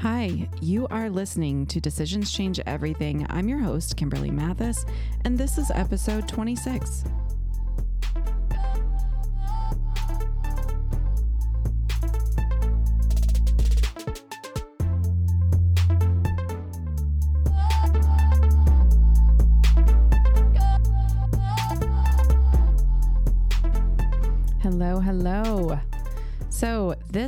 Hi, you are listening to Decisions Change Everything. I'm your host, Kimberly Mathis, and this is episode 26.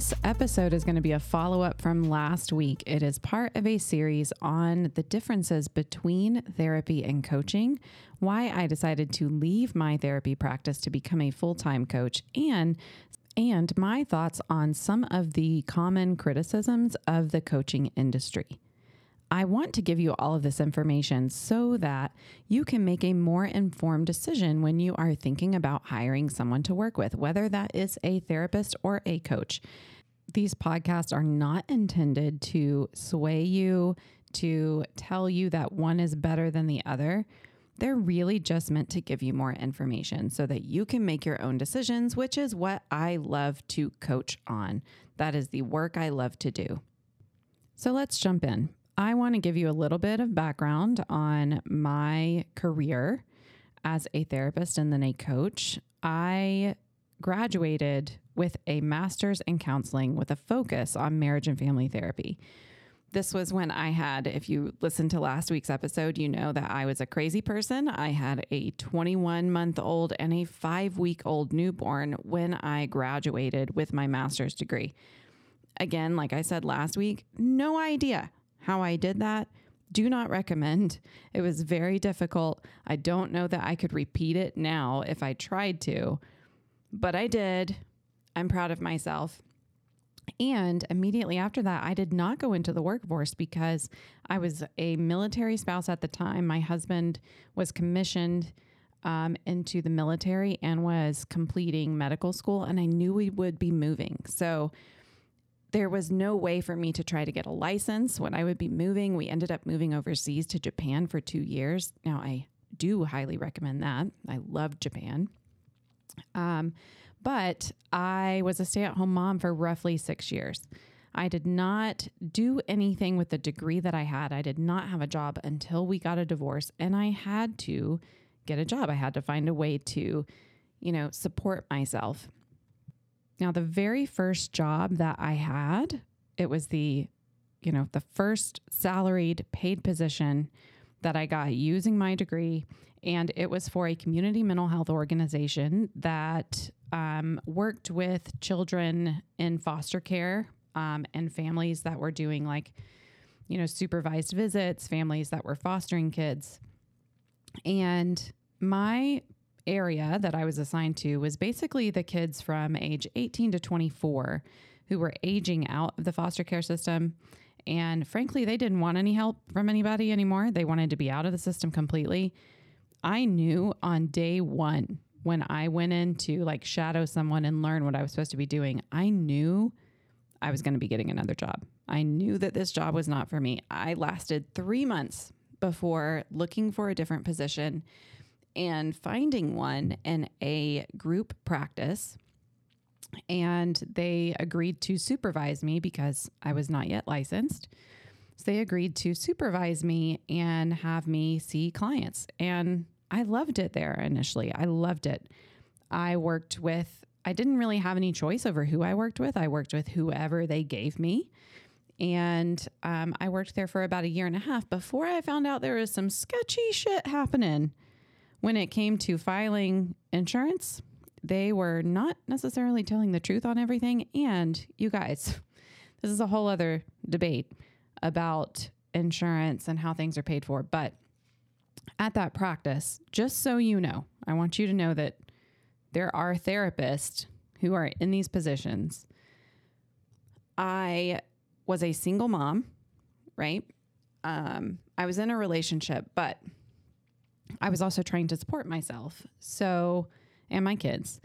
This episode is going to be a follow up from last week. It is part of a series on the differences between therapy and coaching, why I decided to leave my therapy practice to become a full time coach, and and my thoughts on some of the common criticisms of the coaching industry. I want to give you all of this information so that you can make a more informed decision when you are thinking about hiring someone to work with, whether that is a therapist or a coach. These podcasts are not intended to sway you, to tell you that one is better than the other. They're really just meant to give you more information so that you can make your own decisions, which is what I love to coach on. That is the work I love to do. So let's jump in. I want to give you a little bit of background on my career as a therapist and then a coach. I graduated with a master's in counseling with a focus on marriage and family therapy. This was when I had, if you listened to last week's episode, you know that I was a crazy person. I had a 21 month old and a five week old newborn when I graduated with my master's degree. Again, like I said last week, no idea how I did that. Do not recommend. It was very difficult. I don't know that I could repeat it now if I tried to, but I did. I'm proud of myself. And immediately after that, I did not go into the workforce because I was a military spouse at the time. My husband was commissioned um, into the military and was completing medical school, and I knew we would be moving. So there was no way for me to try to get a license when I would be moving. We ended up moving overseas to Japan for two years. Now, I do highly recommend that. I love Japan. Um, but I was a stay at home mom for roughly six years. I did not do anything with the degree that I had. I did not have a job until we got a divorce, and I had to get a job. I had to find a way to, you know, support myself. Now, the very first job that I had, it was the, you know, the first salaried paid position that I got using my degree. And it was for a community mental health organization that um, worked with children in foster care um, and families that were doing like, you know, supervised visits, families that were fostering kids. And my area that I was assigned to was basically the kids from age 18 to 24 who were aging out of the foster care system. And frankly, they didn't want any help from anybody anymore. They wanted to be out of the system completely. I knew on day one when I went in to like shadow someone and learn what I was supposed to be doing, I knew I was going to be getting another job. I knew that this job was not for me. I lasted three months before looking for a different position and finding one in a group practice. And they agreed to supervise me because I was not yet licensed. So they agreed to supervise me and have me see clients. And I loved it there initially. I loved it. I worked with, I didn't really have any choice over who I worked with. I worked with whoever they gave me. And um, I worked there for about a year and a half before I found out there was some sketchy shit happening when it came to filing insurance, they were not necessarily telling the truth on everything. And you guys, this is a whole other debate about insurance and how things are paid for. But at that practice, just so you know, I want you to know that there are therapists who are in these positions. I was a single mom, right? Um, I was in a relationship, but I was also trying to support myself. So, and my kids.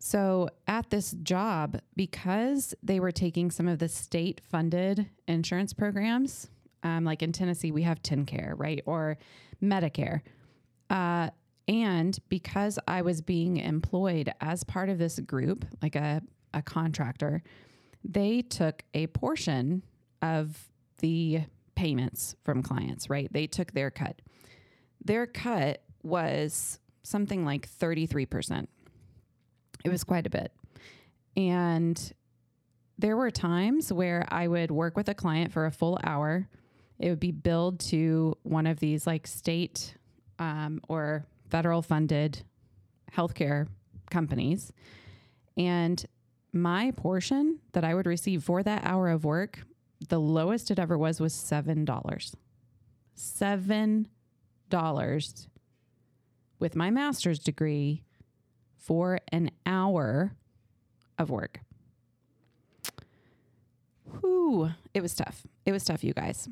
So, at this job, because they were taking some of the state funded insurance programs, um, like in Tennessee, we have TennCare, right? Or Medicare. Uh, and because I was being employed as part of this group, like a, a contractor, they took a portion of the payments from clients, right? They took their cut. Their cut was something like 33%. It was quite a bit. And there were times where I would work with a client for a full hour. It would be billed to one of these like state um, or federal funded healthcare companies. And my portion that I would receive for that hour of work, the lowest it ever was was $7. $7 with my master's degree for an hour of work. Whew, it was tough. It was tough, you guys.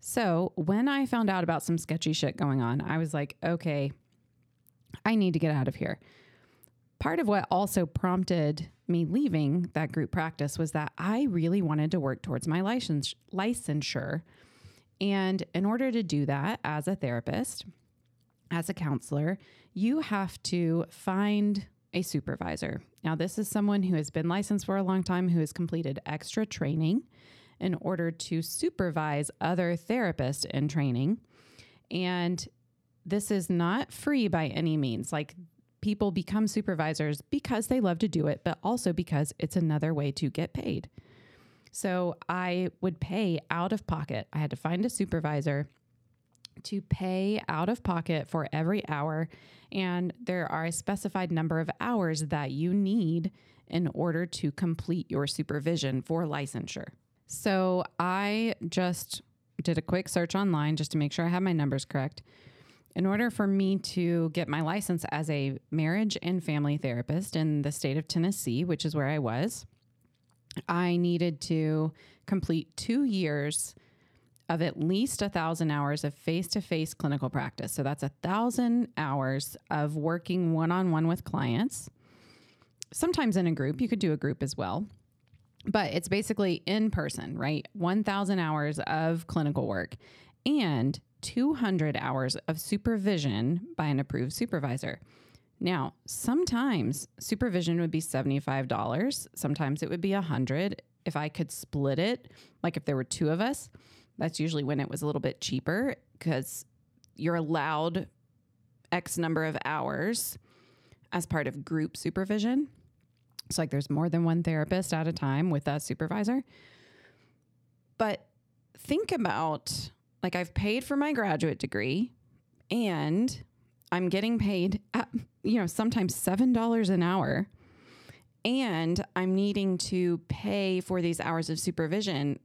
So when I found out about some sketchy shit going on, I was like, okay, I need to get out of here. Part of what also prompted me leaving that group practice was that I really wanted to work towards my license, licensure. And in order to do that as a therapist, as a counselor, you have to find a supervisor. Now, this is someone who has been licensed for a long time, who has completed extra training in order to supervise other therapists in training. And this is not free by any means. Like, people become supervisors because they love to do it, but also because it's another way to get paid. So, I would pay out of pocket. I had to find a supervisor to pay out of pocket for every hour. And there are a specified number of hours that you need in order to complete your supervision for licensure. So I just did a quick search online just to make sure I have my numbers correct. In order for me to get my license as a marriage and family therapist in the state of Tennessee, which is where I was, I needed to complete two years of at least a thousand hours of face to face clinical practice. So that's a thousand hours of working one on one with clients. Sometimes in a group, you could do a group as well, but it's basically in person, right? 1,000 hours of clinical work and 200 hours of supervision by an approved supervisor. Now, sometimes supervision would be $75, sometimes it would be 100 if I could split it, like if there were two of us that's usually when it was a little bit cheaper because you're allowed X number of hours as part of group supervision. It's like there's more than one therapist at a time with a supervisor. But think about like I've paid for my graduate degree and I'm getting paid at, you know, sometimes $7 an hour and I'm needing to pay for these hours of supervision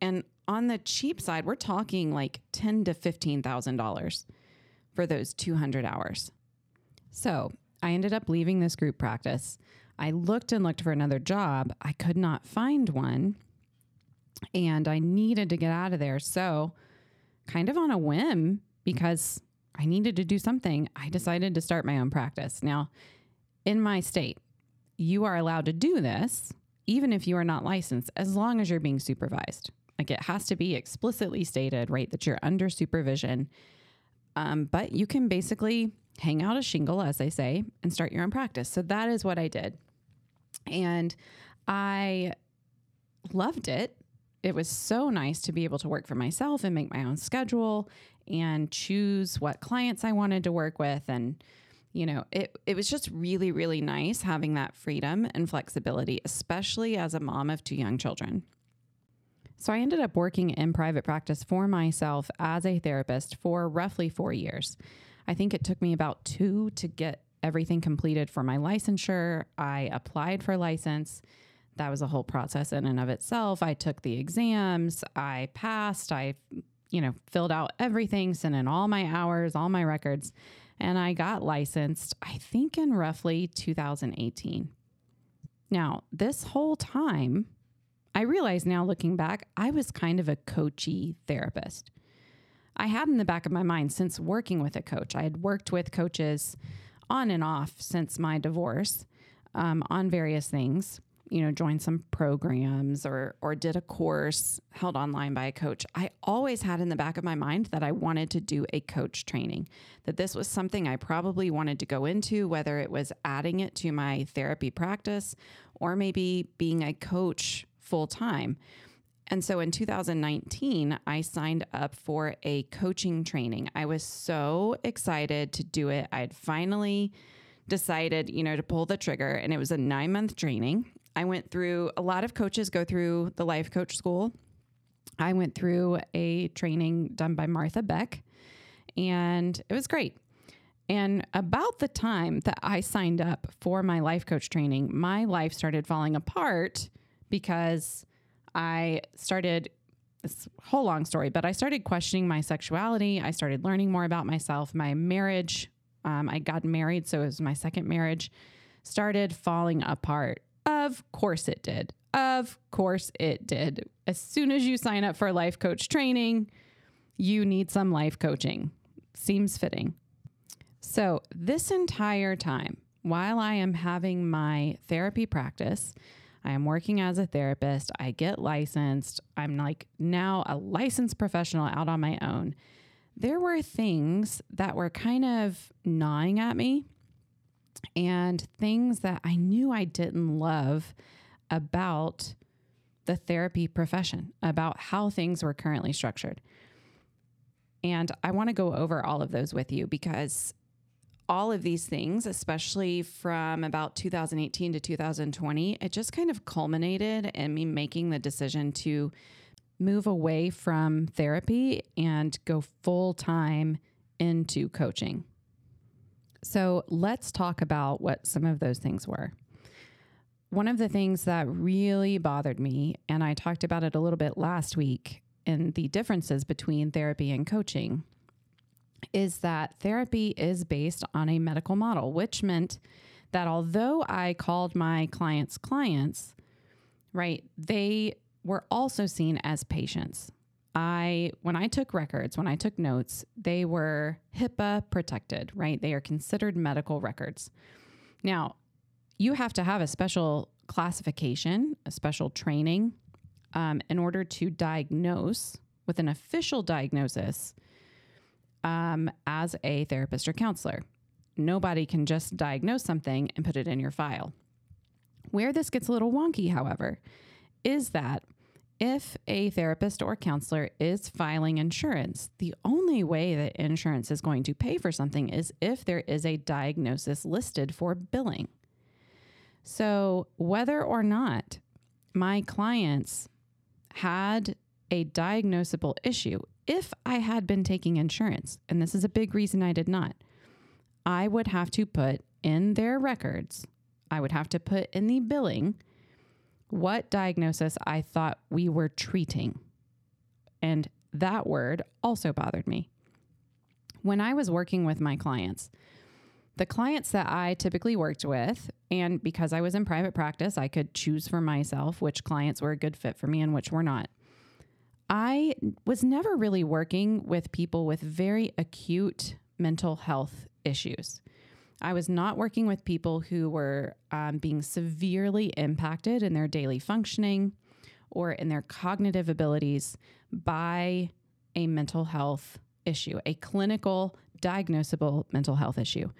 and on the cheap side, we're talking like ten to fifteen thousand dollars for those two hundred hours. So I ended up leaving this group practice. I looked and looked for another job. I could not find one, and I needed to get out of there. So, kind of on a whim, because I needed to do something, I decided to start my own practice. Now, in my state, you are allowed to do this even if you are not licensed, as long as you're being supervised. Like it has to be explicitly stated, right, that you're under supervision. Um, but you can basically hang out a shingle, as they say, and start your own practice. So that is what I did. And I loved it. It was so nice to be able to work for myself and make my own schedule and choose what clients I wanted to work with. And, you know, it, it was just really, really nice having that freedom and flexibility, especially as a mom of two young children. So I ended up working in private practice for myself as a therapist for roughly four years. I think it took me about two to get everything completed for my licensure. I applied for license. That was a whole process in and of itself. I took the exams, I passed, I you know, filled out everything, sent in all my hours, all my records, and I got licensed I think in roughly 2018. Now, this whole time I realize now looking back, I was kind of a coachy therapist. I had in the back of my mind since working with a coach, I had worked with coaches on and off since my divorce um, on various things. You know, joined some programs or or did a course held online by a coach. I always had in the back of my mind that I wanted to do a coach training. That this was something I probably wanted to go into, whether it was adding it to my therapy practice or maybe being a coach full time. And so in 2019, I signed up for a coaching training. I was so excited to do it. I had finally decided, you know, to pull the trigger, and it was a nine month training. I went through a lot of coaches go through the life coach school. I went through a training done by Martha Beck, and it was great. And about the time that I signed up for my life coach training, my life started falling apart because I started this whole long story, but I started questioning my sexuality. I started learning more about myself. My marriage, um, I got married, so it was my second marriage, started falling apart. Of course it did. Of course it did. As soon as you sign up for life coach training, you need some life coaching. Seems fitting. So, this entire time, while I am having my therapy practice, I am working as a therapist. I get licensed. I'm like now a licensed professional out on my own. There were things that were kind of gnawing at me and things that I knew I didn't love about the therapy profession, about how things were currently structured. And I want to go over all of those with you because all of these things, especially from about 2018 to 2020, it just kind of culminated in me making the decision to move away from therapy and go full time into coaching. So let's talk about what some of those things were. One of the things that really bothered me, and I talked about it a little bit last week in the differences between therapy and coaching, is that therapy is based on a medical model, which meant that although I called my clients clients, right, they were also seen as patients. I when I took records, when I took notes, they were HIPAA protected, right? They are considered medical records. Now, you have to have a special classification, a special training um, in order to diagnose with an official diagnosis um, as a therapist or counselor. Nobody can just diagnose something and put it in your file. Where this gets a little wonky, however, is that if a therapist or counselor is filing insurance, the only way that insurance is going to pay for something is if there is a diagnosis listed for billing. So, whether or not my clients had a diagnosable issue, if I had been taking insurance, and this is a big reason I did not, I would have to put in their records, I would have to put in the billing what diagnosis I thought we were treating. And that word also bothered me. When I was working with my clients, the clients that I typically worked with, and because I was in private practice, I could choose for myself which clients were a good fit for me and which were not. I was never really working with people with very acute mental health issues. I was not working with people who were um, being severely impacted in their daily functioning or in their cognitive abilities by a mental health issue, a clinical, diagnosable mental health issue.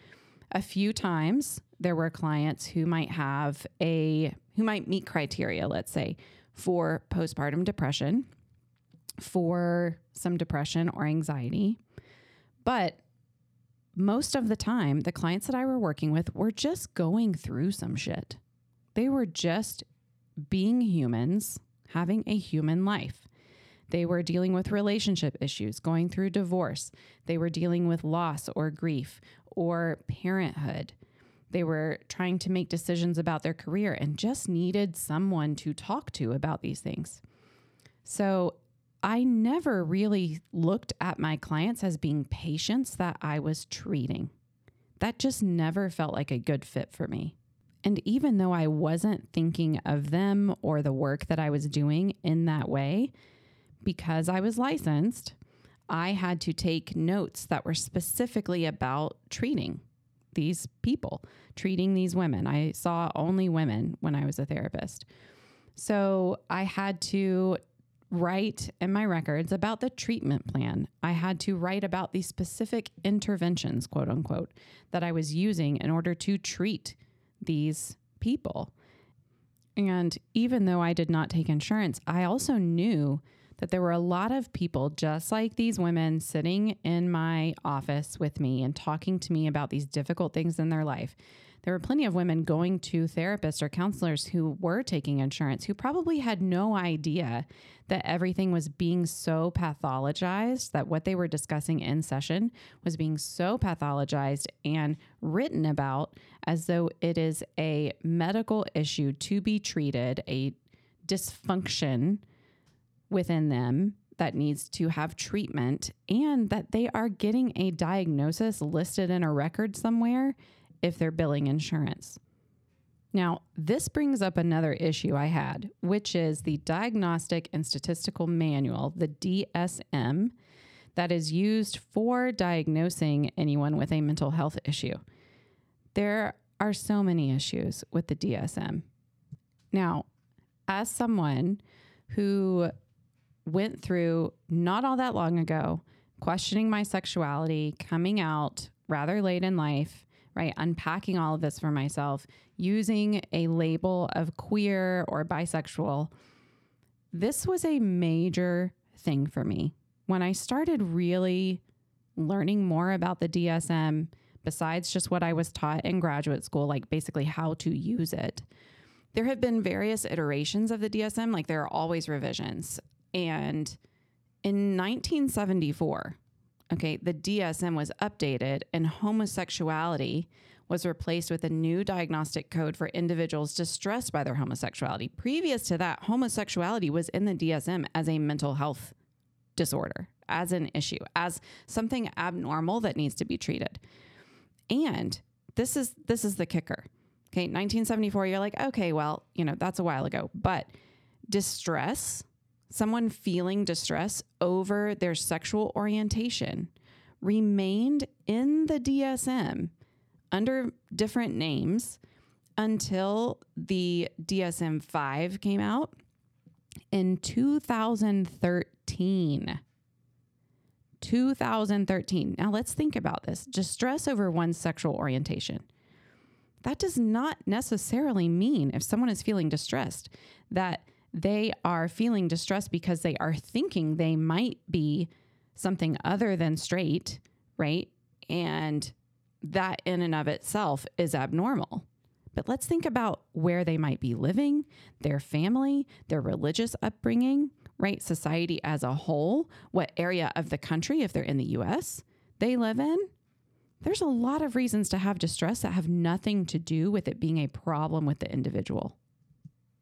A few times there were clients who might have a, who might meet criteria, let's say, for postpartum depression for some depression or anxiety. But most of the time, the clients that I were working with were just going through some shit. They were just being humans, having a human life. They were dealing with relationship issues, going through divorce. They were dealing with loss or grief or parenthood. They were trying to make decisions about their career and just needed someone to talk to about these things. So I never really looked at my clients as being patients that I was treating. That just never felt like a good fit for me. And even though I wasn't thinking of them or the work that I was doing in that way, because I was licensed, I had to take notes that were specifically about treating these people, treating these women. I saw only women when I was a therapist. So I had to write in my records about the treatment plan. I had to write about the specific interventions, quote unquote, that I was using in order to treat these people. And even though I did not take insurance, I also knew that there were a lot of people just like these women sitting in my office with me and talking to me about these difficult things in their life. There were plenty of women going to therapists or counselors who were taking insurance who probably had no idea that everything was being so pathologized, that what they were discussing in session was being so pathologized and written about as though it is a medical issue to be treated, a dysfunction within them that needs to have treatment, and that they are getting a diagnosis listed in a record somewhere if they're billing insurance. Now, this brings up another issue I had, which is the Diagnostic and Statistical Manual, the DSM, that is used for diagnosing anyone with a mental health issue. There are so many issues with the DSM. Now, as someone who went through not all that long ago, questioning my sexuality, coming out rather late in life, right? Unpacking all of this for myself, using a label of queer or bisexual. This was a major thing for me. When I started really learning more about the DSM, besides just what I was taught in graduate school, like basically how to use it, there have been various iterations of the DSM, like there are always revisions. And in 1974, okay, the DSM was updated and homosexuality was replaced with a new diagnostic code for individuals distressed by their homosexuality. Previous to that, homosexuality was in the DSM as a mental health disorder, as an issue, as something abnormal that needs to be treated. And this is this is the kicker. Okay, 1974 you're like, okay, well, you know, that's a while ago, but distress someone feeling distress over their sexual orientation remained in the DSM under different names until the DSM 5 came out in 2013. 2013. Now let's think about this. Distress over one's sexual orientation. That does not necessarily mean if someone is feeling distressed that they are feeling distressed because they are thinking they might be something other than straight, right? And that in and of itself is abnormal. But let's think about where they might be living, their family, their religious upbringing, right? Society as a whole, what area of the country, if they're in the US, they live in. There's a lot of reasons to have distress that have nothing to do with it being a problem with the individual.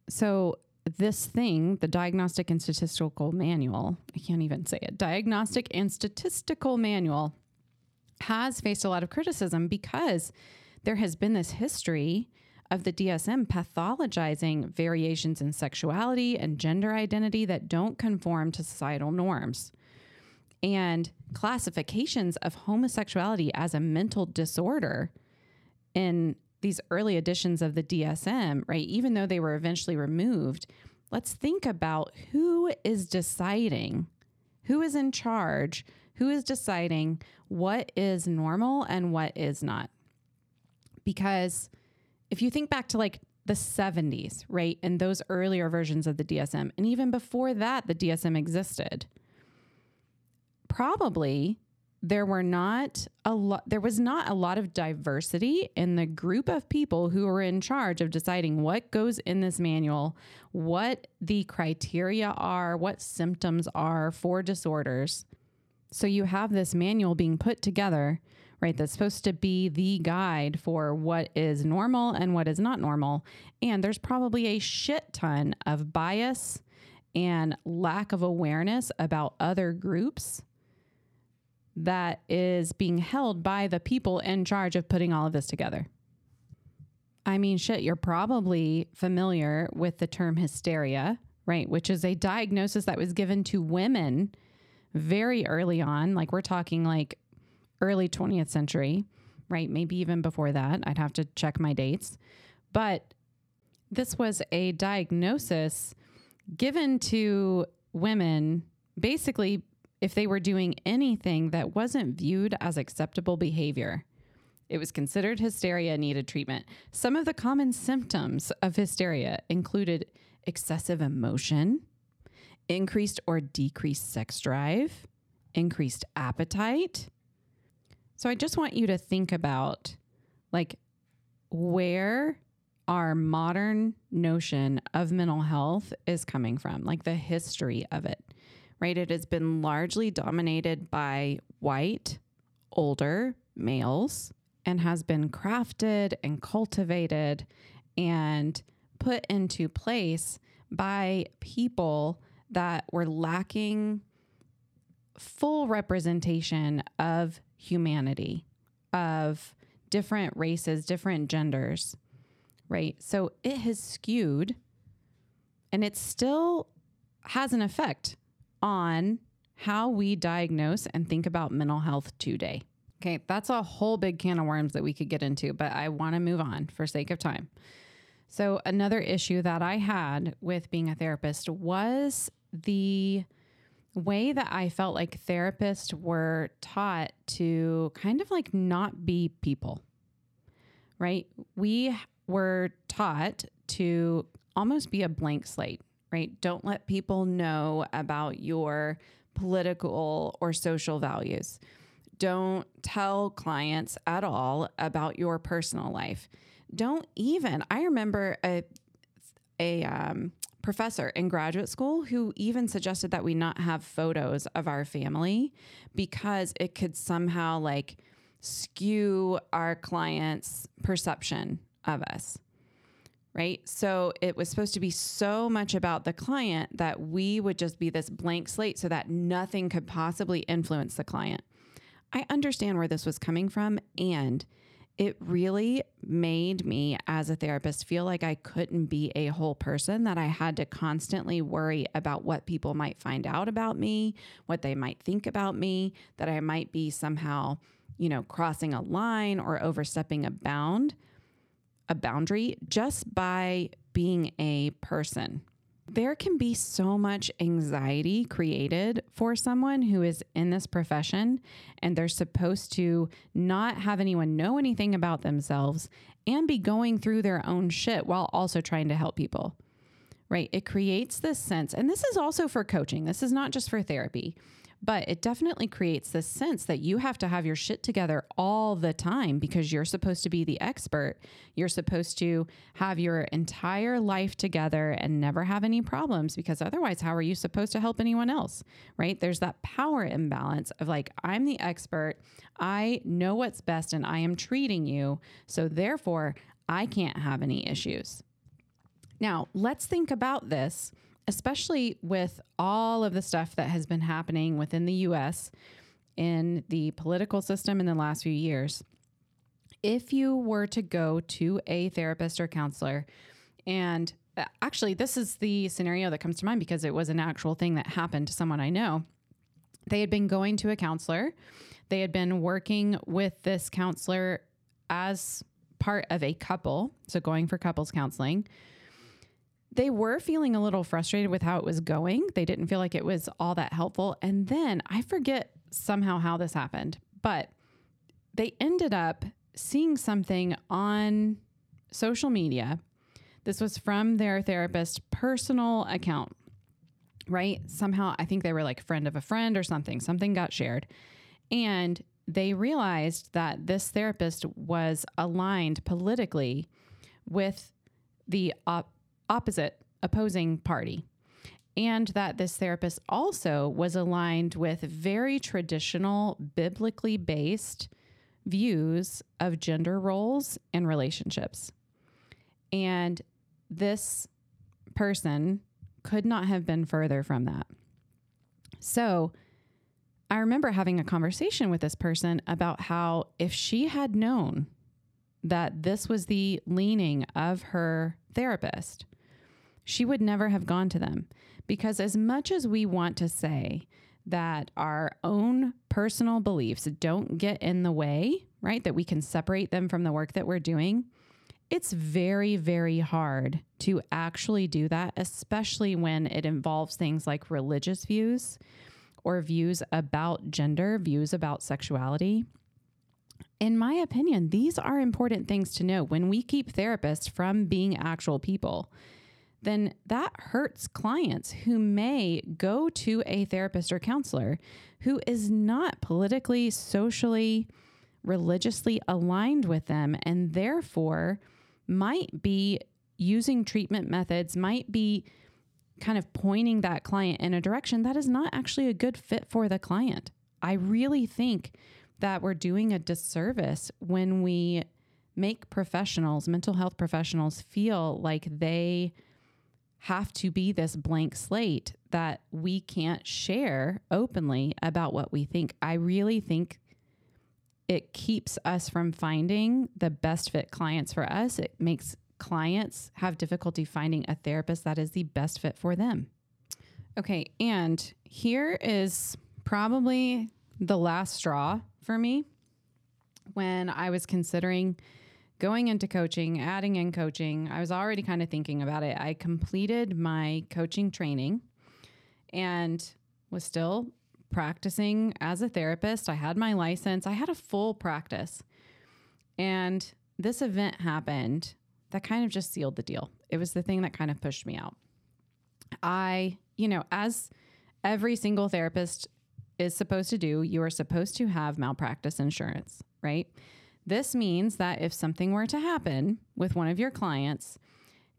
So, this thing, the Diagnostic and Statistical Manual, I can't even say it, Diagnostic and Statistical Manual, has faced a lot of criticism because there has been this history of the DSM pathologizing variations in sexuality and gender identity that don't conform to societal norms. And classifications of homosexuality as a mental disorder in these early editions of the DSM, right, even though they were eventually removed, let's think about who is deciding, who is in charge, who is deciding what is normal and what is not. Because if you think back to like the 70s, right, and those earlier versions of the DSM, and even before that, the DSM existed, probably there were not a lot there was not a lot of diversity in the group of people who were in charge of deciding what goes in this manual what the criteria are what symptoms are for disorders. So you have this manual being put together right that's supposed to be the guide for what is normal and what is not normal. And there's probably a shit ton of bias and lack of awareness about other groups that is being held by the people in charge of putting all of this together. I mean, shit, you're probably familiar with the term hysteria, right? Which is a diagnosis that was given to women very early on. Like we're talking like early 20th century, right? Maybe even before that. I'd have to check my dates. But this was a diagnosis given to women basically if they were doing anything that wasn't viewed as acceptable behavior. It was considered hysteria needed treatment. Some of the common symptoms of hysteria included excessive emotion, increased or decreased sex drive, increased appetite. So I just want you to think about like where our modern notion of mental health is coming from, like the history of it, right? It has been largely dominated by white, older males and has been crafted and cultivated and put into place by people that were lacking full representation of humanity, of different races, different genders, right? So it has skewed and it still has an effect on how we diagnose and think about mental health today. Okay, that's a whole big can of worms that we could get into, but I want to move on for sake of time. So, another issue that I had with being a therapist was the way that I felt like therapists were taught to kind of like not be people, right? We were taught to almost be a blank slate, right? Don't let people know about your political or social values. Don't tell clients at all about your personal life. Don't even, I remember a, a, um, professor in graduate school who even suggested that we not have photos of our family because it could somehow like skew our clients' perception of us. Right. So it was supposed to be so much about the client that we would just be this blank slate so that nothing could possibly influence the client. I understand where this was coming from and it really made me as a therapist feel like I couldn't be a whole person, that I had to constantly worry about what people might find out about me, what they might think about me, that I might be somehow, you know, crossing a line or overstepping a bound, a boundary just by being a person there can be so much anxiety created for someone who is in this profession and they're supposed to not have anyone know anything about themselves and be going through their own shit while also trying to help people. Right? It creates this sense, and this is also for coaching, this is not just for therapy. But it definitely creates this sense that you have to have your shit together all the time because you're supposed to be the expert. You're supposed to have your entire life together and never have any problems because otherwise, how are you supposed to help anyone else? Right? There's that power imbalance of like, I'm the expert, I know what's best, and I am treating you. So therefore, I can't have any issues. Now, let's think about this especially with all of the stuff that has been happening within the US in the political system in the last few years. If you were to go to a therapist or counselor, and uh, actually, this is the scenario that comes to mind because it was an actual thing that happened to someone I know. They had been going to a counselor, they had been working with this counselor as part of a couple, so going for couples counseling they were feeling a little frustrated with how it was going. They didn't feel like it was all that helpful. And then I forget somehow how this happened, but they ended up seeing something on social media. This was from their therapist personal account, right? Somehow I think they were like friend of a friend or something. Something got shared. And they realized that this therapist was aligned politically with the op- opposite opposing party. And that this therapist also was aligned with very traditional, biblically based views of gender roles and relationships. And this person could not have been further from that. So I remember having a conversation with this person about how if she had known that this was the leaning of her therapist, she would never have gone to them. Because as much as we want to say that our own personal beliefs don't get in the way, right, that we can separate them from the work that we're doing, it's very, very hard to actually do that, especially when it involves things like religious views or views about gender, views about sexuality. in my opinion, these are important things to know. When we keep therapists from being actual people, then that hurts clients who may go to a therapist or counselor who is not politically, socially, religiously aligned with them and therefore might be using treatment methods, might be kind of pointing that client in a direction that is not actually a good fit for the client. I really think that we're doing a disservice when we make professionals, mental health professionals, feel like they have to be this blank slate that we can't share openly about what we think. I really think it keeps us from finding the best fit clients for us. It makes clients have difficulty finding a therapist that is the best fit for them. Okay, and here is probably the last straw for me when I was considering going into coaching, adding in coaching. I was already kind of thinking about it. I completed my coaching training and was still practicing as a therapist. I had my license, I had a full practice. And this event happened that kind of just sealed the deal. It was the thing that kind of pushed me out. I, you know, as every single therapist is supposed to do, you are supposed to have malpractice insurance, right? This means that if something were to happen with one of your clients,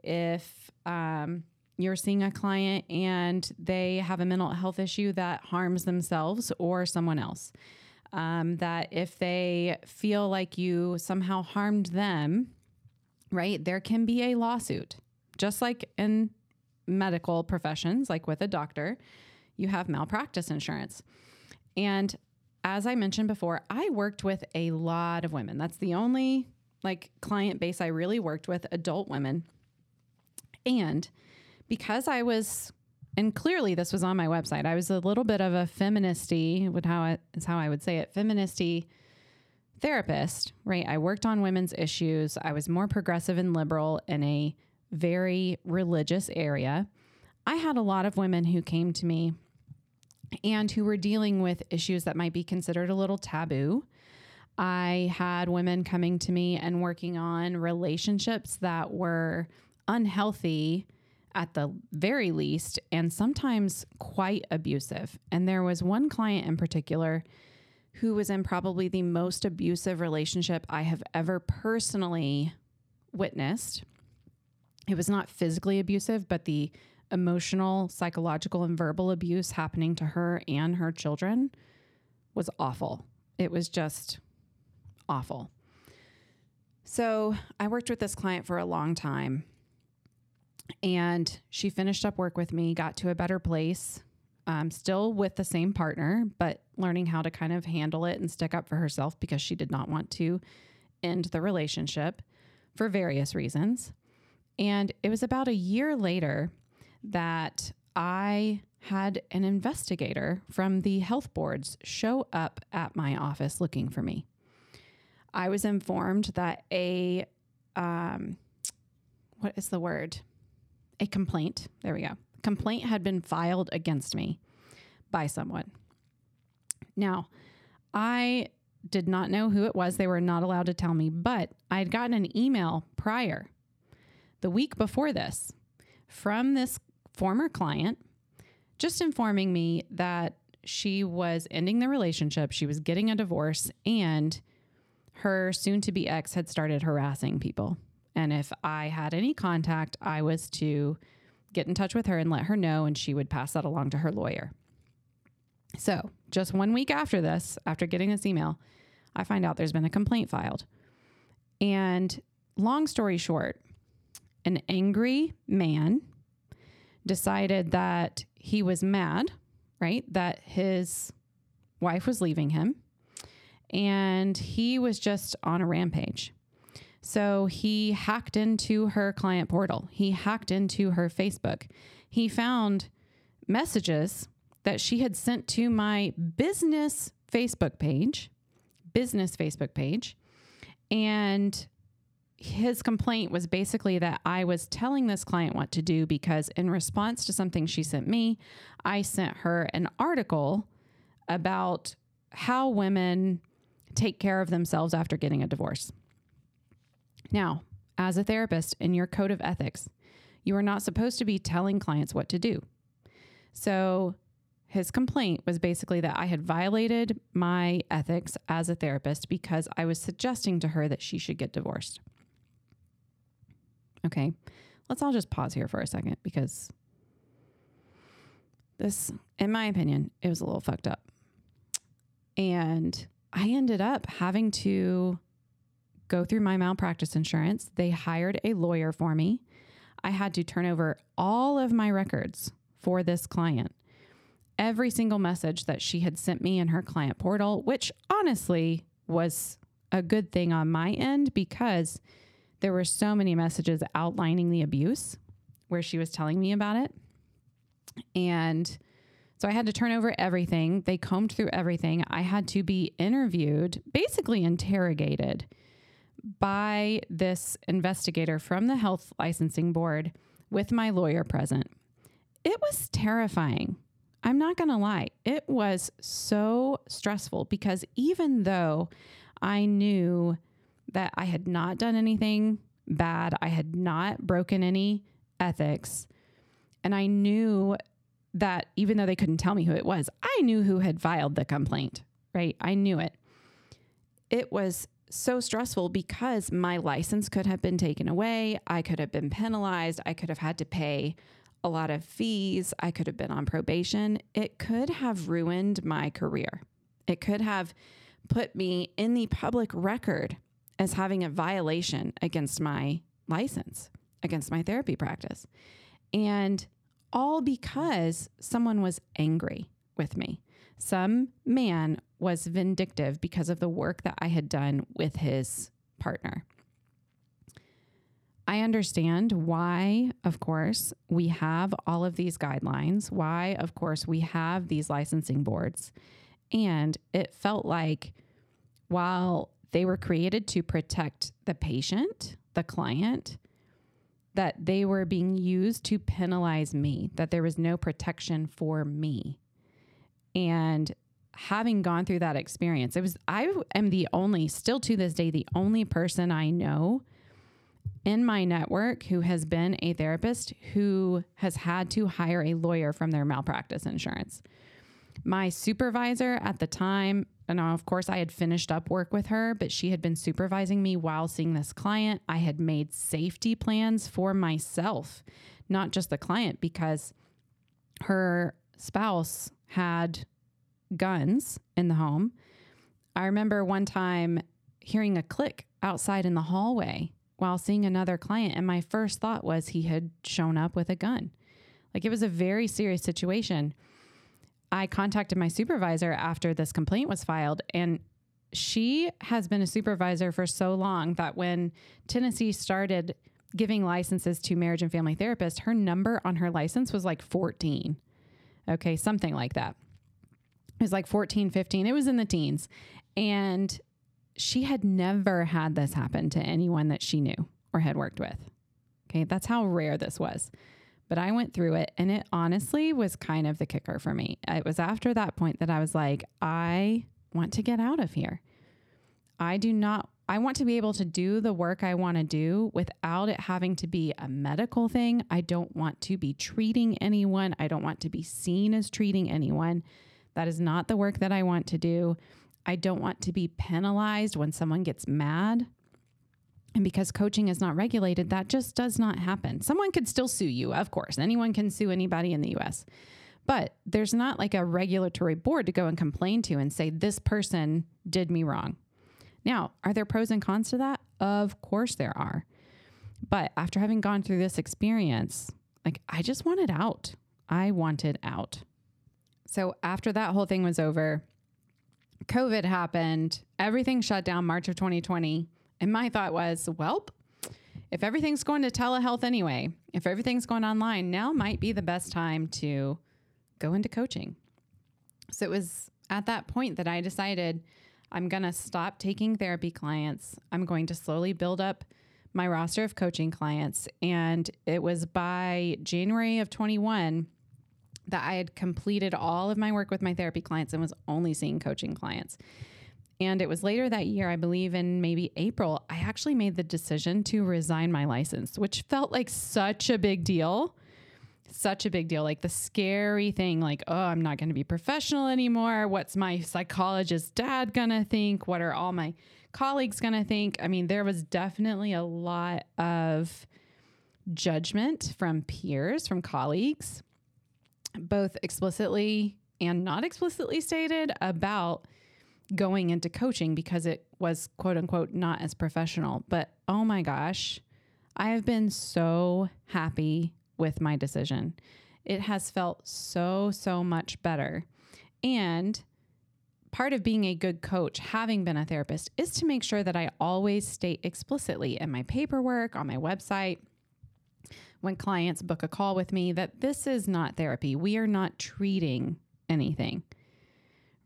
if um, you're seeing a client and they have a mental health issue that harms themselves or someone else, um, that if they feel like you somehow harmed them, right, there can be a lawsuit. Just like in medical professions, like with a doctor, you have malpractice insurance. And as I mentioned before, I worked with a lot of women. That's the only like client base I really worked with, adult women. And because I was and clearly this was on my website. I was a little bit of a feministy, would how I, is how I would say it, feministy therapist, right? I worked on women's issues. I was more progressive and liberal in a very religious area. I had a lot of women who came to me and who were dealing with issues that might be considered a little taboo. I had women coming to me and working on relationships that were unhealthy at the very least, and sometimes quite abusive. And there was one client in particular who was in probably the most abusive relationship I have ever personally witnessed. It was not physically abusive, but the emotional, psychological, and verbal abuse happening to her and her children was awful. It was just awful. So I worked with this client for a long time. And she finished up work with me, got to a better place, um, still with the same partner, but learning how to kind of handle it and stick up for herself because she did not want to end the relationship for various reasons. And it was about a year later that I had an investigator from the health boards show up at my office looking for me. I was informed that a, um, what is the word? A complaint. There we go. Complaint had been filed against me by someone. Now, I did not know who it was. They were not allowed to tell me, but I had gotten an email prior, the week before this, from this former client just informing me that she was ending the relationship, she was getting a divorce, and her soon to be ex had started harassing people. And if I had any contact, I was to get in touch with her and let her know, and she would pass that along to her lawyer. So, just one week after this, after getting this email, I find out there's been a complaint filed. And long story short, an angry man decided that he was mad, right? That his wife was leaving him and he was just on a rampage. So he hacked into her client portal, he hacked into her Facebook. He found messages that she had sent to my business Facebook page, business Facebook page, and his complaint was basically that I was telling this client what to do because, in response to something she sent me, I sent her an article about how women take care of themselves after getting a divorce. Now, as a therapist in your code of ethics, you are not supposed to be telling clients what to do. So, his complaint was basically that I had violated my ethics as a therapist because I was suggesting to her that she should get divorced. Okay, let's all just pause here for a second because this, in my opinion, it was a little fucked up. And I ended up having to go through my malpractice insurance. They hired a lawyer for me. I had to turn over all of my records for this client. Every single message that she had sent me in her client portal, which honestly was a good thing on my end because there were so many messages outlining the abuse where she was telling me about it. And so I had to turn over everything. They combed through everything. I had to be interviewed, basically interrogated by this investigator from the health licensing board with my lawyer present. It was terrifying. I'm not going to lie. It was so stressful because even though I knew that I had not done anything bad, I had not broken any ethics, and I knew that even though they couldn't tell me who it was, I knew who had filed the complaint, right? I knew it. It was so stressful because my license could have been taken away. I could have been penalized. I could have had to pay a lot of fees. I could have been on probation. It could have ruined my career. It could have put me in the public record as having a violation against my license, against my therapy practice. And all because someone was angry with me. Some man was vindictive because of the work that I had done with his partner. I understand why, of course, we have all of these guidelines, why, of course, we have these licensing boards. And it felt like while they were created to protect the patient, the client, that they were being used to penalize me, that there was no protection for me. And having gone through that experience, it was, I am the only, still to this day, the only person I know in my network who has been a therapist who has had to hire a lawyer from their malpractice insurance. My supervisor at the time and of course, I had finished up work with her, but she had been supervising me while seeing this client. I had made safety plans for myself, not just the client, because her spouse had guns in the home. I remember one time hearing a click outside in the hallway while seeing another client, and my first thought was he had shown up with a gun. Like it was a very serious situation. I contacted my supervisor after this complaint was filed, and she has been a supervisor for so long that when Tennessee started giving licenses to marriage and family therapists, her number on her license was like 14. Okay, something like that. It was like 14, 15. It was in the teens. And she had never had this happen to anyone that she knew or had worked with. Okay, that's how rare this was. But I went through it and it honestly was kind of the kicker for me. It was after that point that I was like, I want to get out of here. I do not, I want to be able to do the work I want to do without it having to be a medical thing. I don't want to be treating anyone. I don't want to be seen as treating anyone. That is not the work that I want to do. I don't want to be penalized when someone gets mad and because coaching is not regulated, that just does not happen. Someone could still sue you, of course. Anyone can sue anybody in the US. But there's not like a regulatory board to go and complain to and say, this person did me wrong. Now, are there pros and cons to that? Of course there are. But after having gone through this experience, like I just wanted out. I wanted out. So after that whole thing was over, COVID happened, everything shut down March of 2020. And my thought was, well, if everything's going to telehealth anyway, if everything's going online, now might be the best time to go into coaching. So it was at that point that I decided I'm going to stop taking therapy clients. I'm going to slowly build up my roster of coaching clients. And it was by January of 21 that I had completed all of my work with my therapy clients and was only seeing coaching clients. And it was later that year, I believe in maybe April, I actually made the decision to resign my license, which felt like such a big deal. Such a big deal. Like the scary thing, like, oh, I'm not going to be professional anymore. What's my psychologist dad going to think? What are all my colleagues going to think? I mean, there was definitely a lot of judgment from peers, from colleagues, both explicitly and not explicitly stated about going into coaching because it was quote unquote not as professional. But oh my gosh, I have been so happy with my decision. It has felt so, so much better. And part of being a good coach, having been a therapist, is to make sure that I always state explicitly in my paperwork, on my website, when clients book a call with me, that this is not therapy. We are not treating anything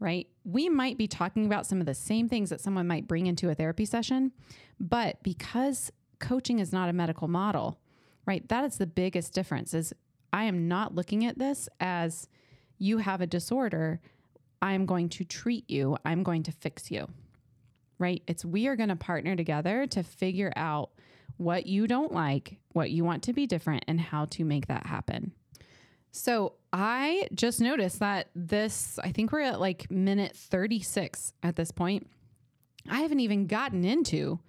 right? We might be talking about some of the same things that someone might bring into a therapy session, but because coaching is not a medical model, right? That is the biggest difference is I am not looking at this as you have a disorder, I'm going to treat you, I'm going to fix you. Right? It's we are going to partner together to figure out what you don't like, what you want to be different and how to make that happen. So I just noticed that this, I think we're at like minute 36 at this point. I haven't even gotten into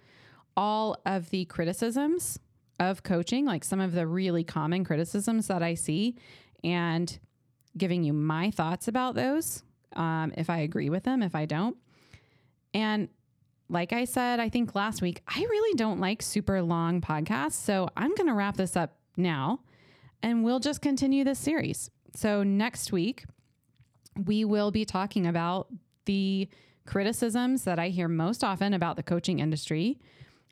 all of the criticisms of coaching, like some of the really common criticisms that I see, and giving you my thoughts about those, um, if I agree with them, if I don't. And like I said, I think last week, I really don't like super long podcasts. So I'm going to wrap this up now and we'll just continue this series. So, next week, we will be talking about the criticisms that I hear most often about the coaching industry,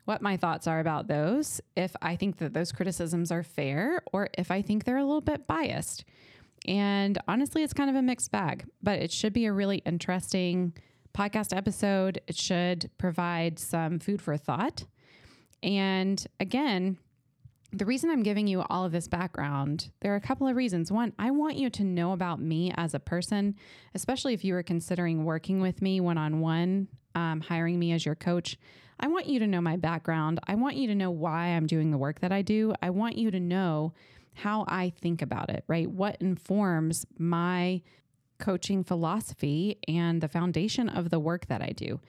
what my thoughts are about those, if I think that those criticisms are fair, or if I think they're a little bit biased. And honestly, it's kind of a mixed bag, but it should be a really interesting podcast episode. It should provide some food for thought. And again, the reason I'm giving you all of this background, there are a couple of reasons. One, I want you to know about me as a person, especially if you are considering working with me one on one, hiring me as your coach. I want you to know my background. I want you to know why I'm doing the work that I do. I want you to know how I think about it, right? What informs my coaching philosophy and the foundation of the work that I do.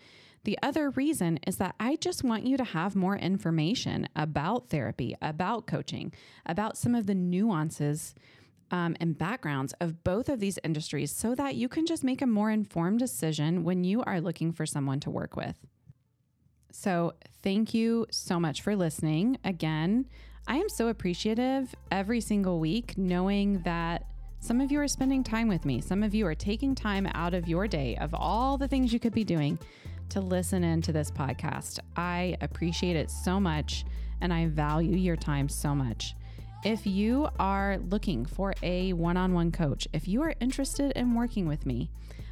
The other reason is that I just want you to have more information about therapy, about coaching, about some of the nuances um, and backgrounds of both of these industries so that you can just make a more informed decision when you are looking for someone to work with. So, thank you so much for listening. Again, I am so appreciative every single week knowing that some of you are spending time with me. Some of you are taking time out of your day of all the things you could be doing to listen into this podcast. I appreciate it so much and I value your time so much. If you are looking for a one on one coach, if you are interested in working with me,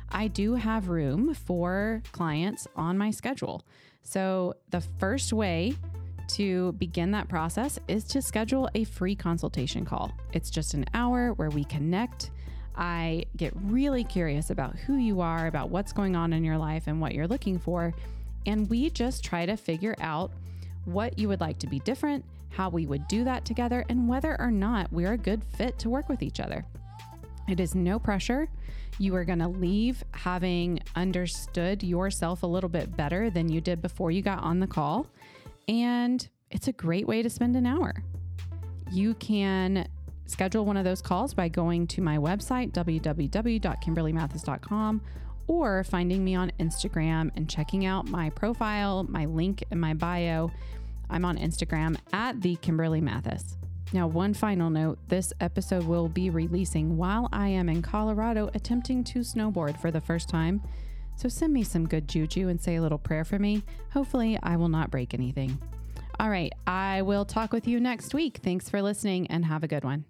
I do have room for clients on my schedule. So, the first way to begin that process is to schedule a free consultation call. It's just an hour where we connect I get really curious about who you are, about what's going on in your life, and what you're looking for. And we just try to figure out what you would like to be different, how we would do that together, and whether or not we're a good fit to work with each other. It is no pressure. You are going to leave having understood yourself a little bit better than you did before you got on the call. And it's a great way to spend an hour. You can schedule one of those calls by going to my website, www.kimberlymathis.com, or finding me on Instagram and checking out my profile, my link and my bio. I'm on Instagram at the Kimberly Mathis. Now, one final note this episode will be releasing while I am in Colorado attempting to snowboard for the first time. So send me some good juju and say a little prayer for me. Hopefully, I will not break anything. All right, I will talk with you next week. Thanks for listening and have a good one.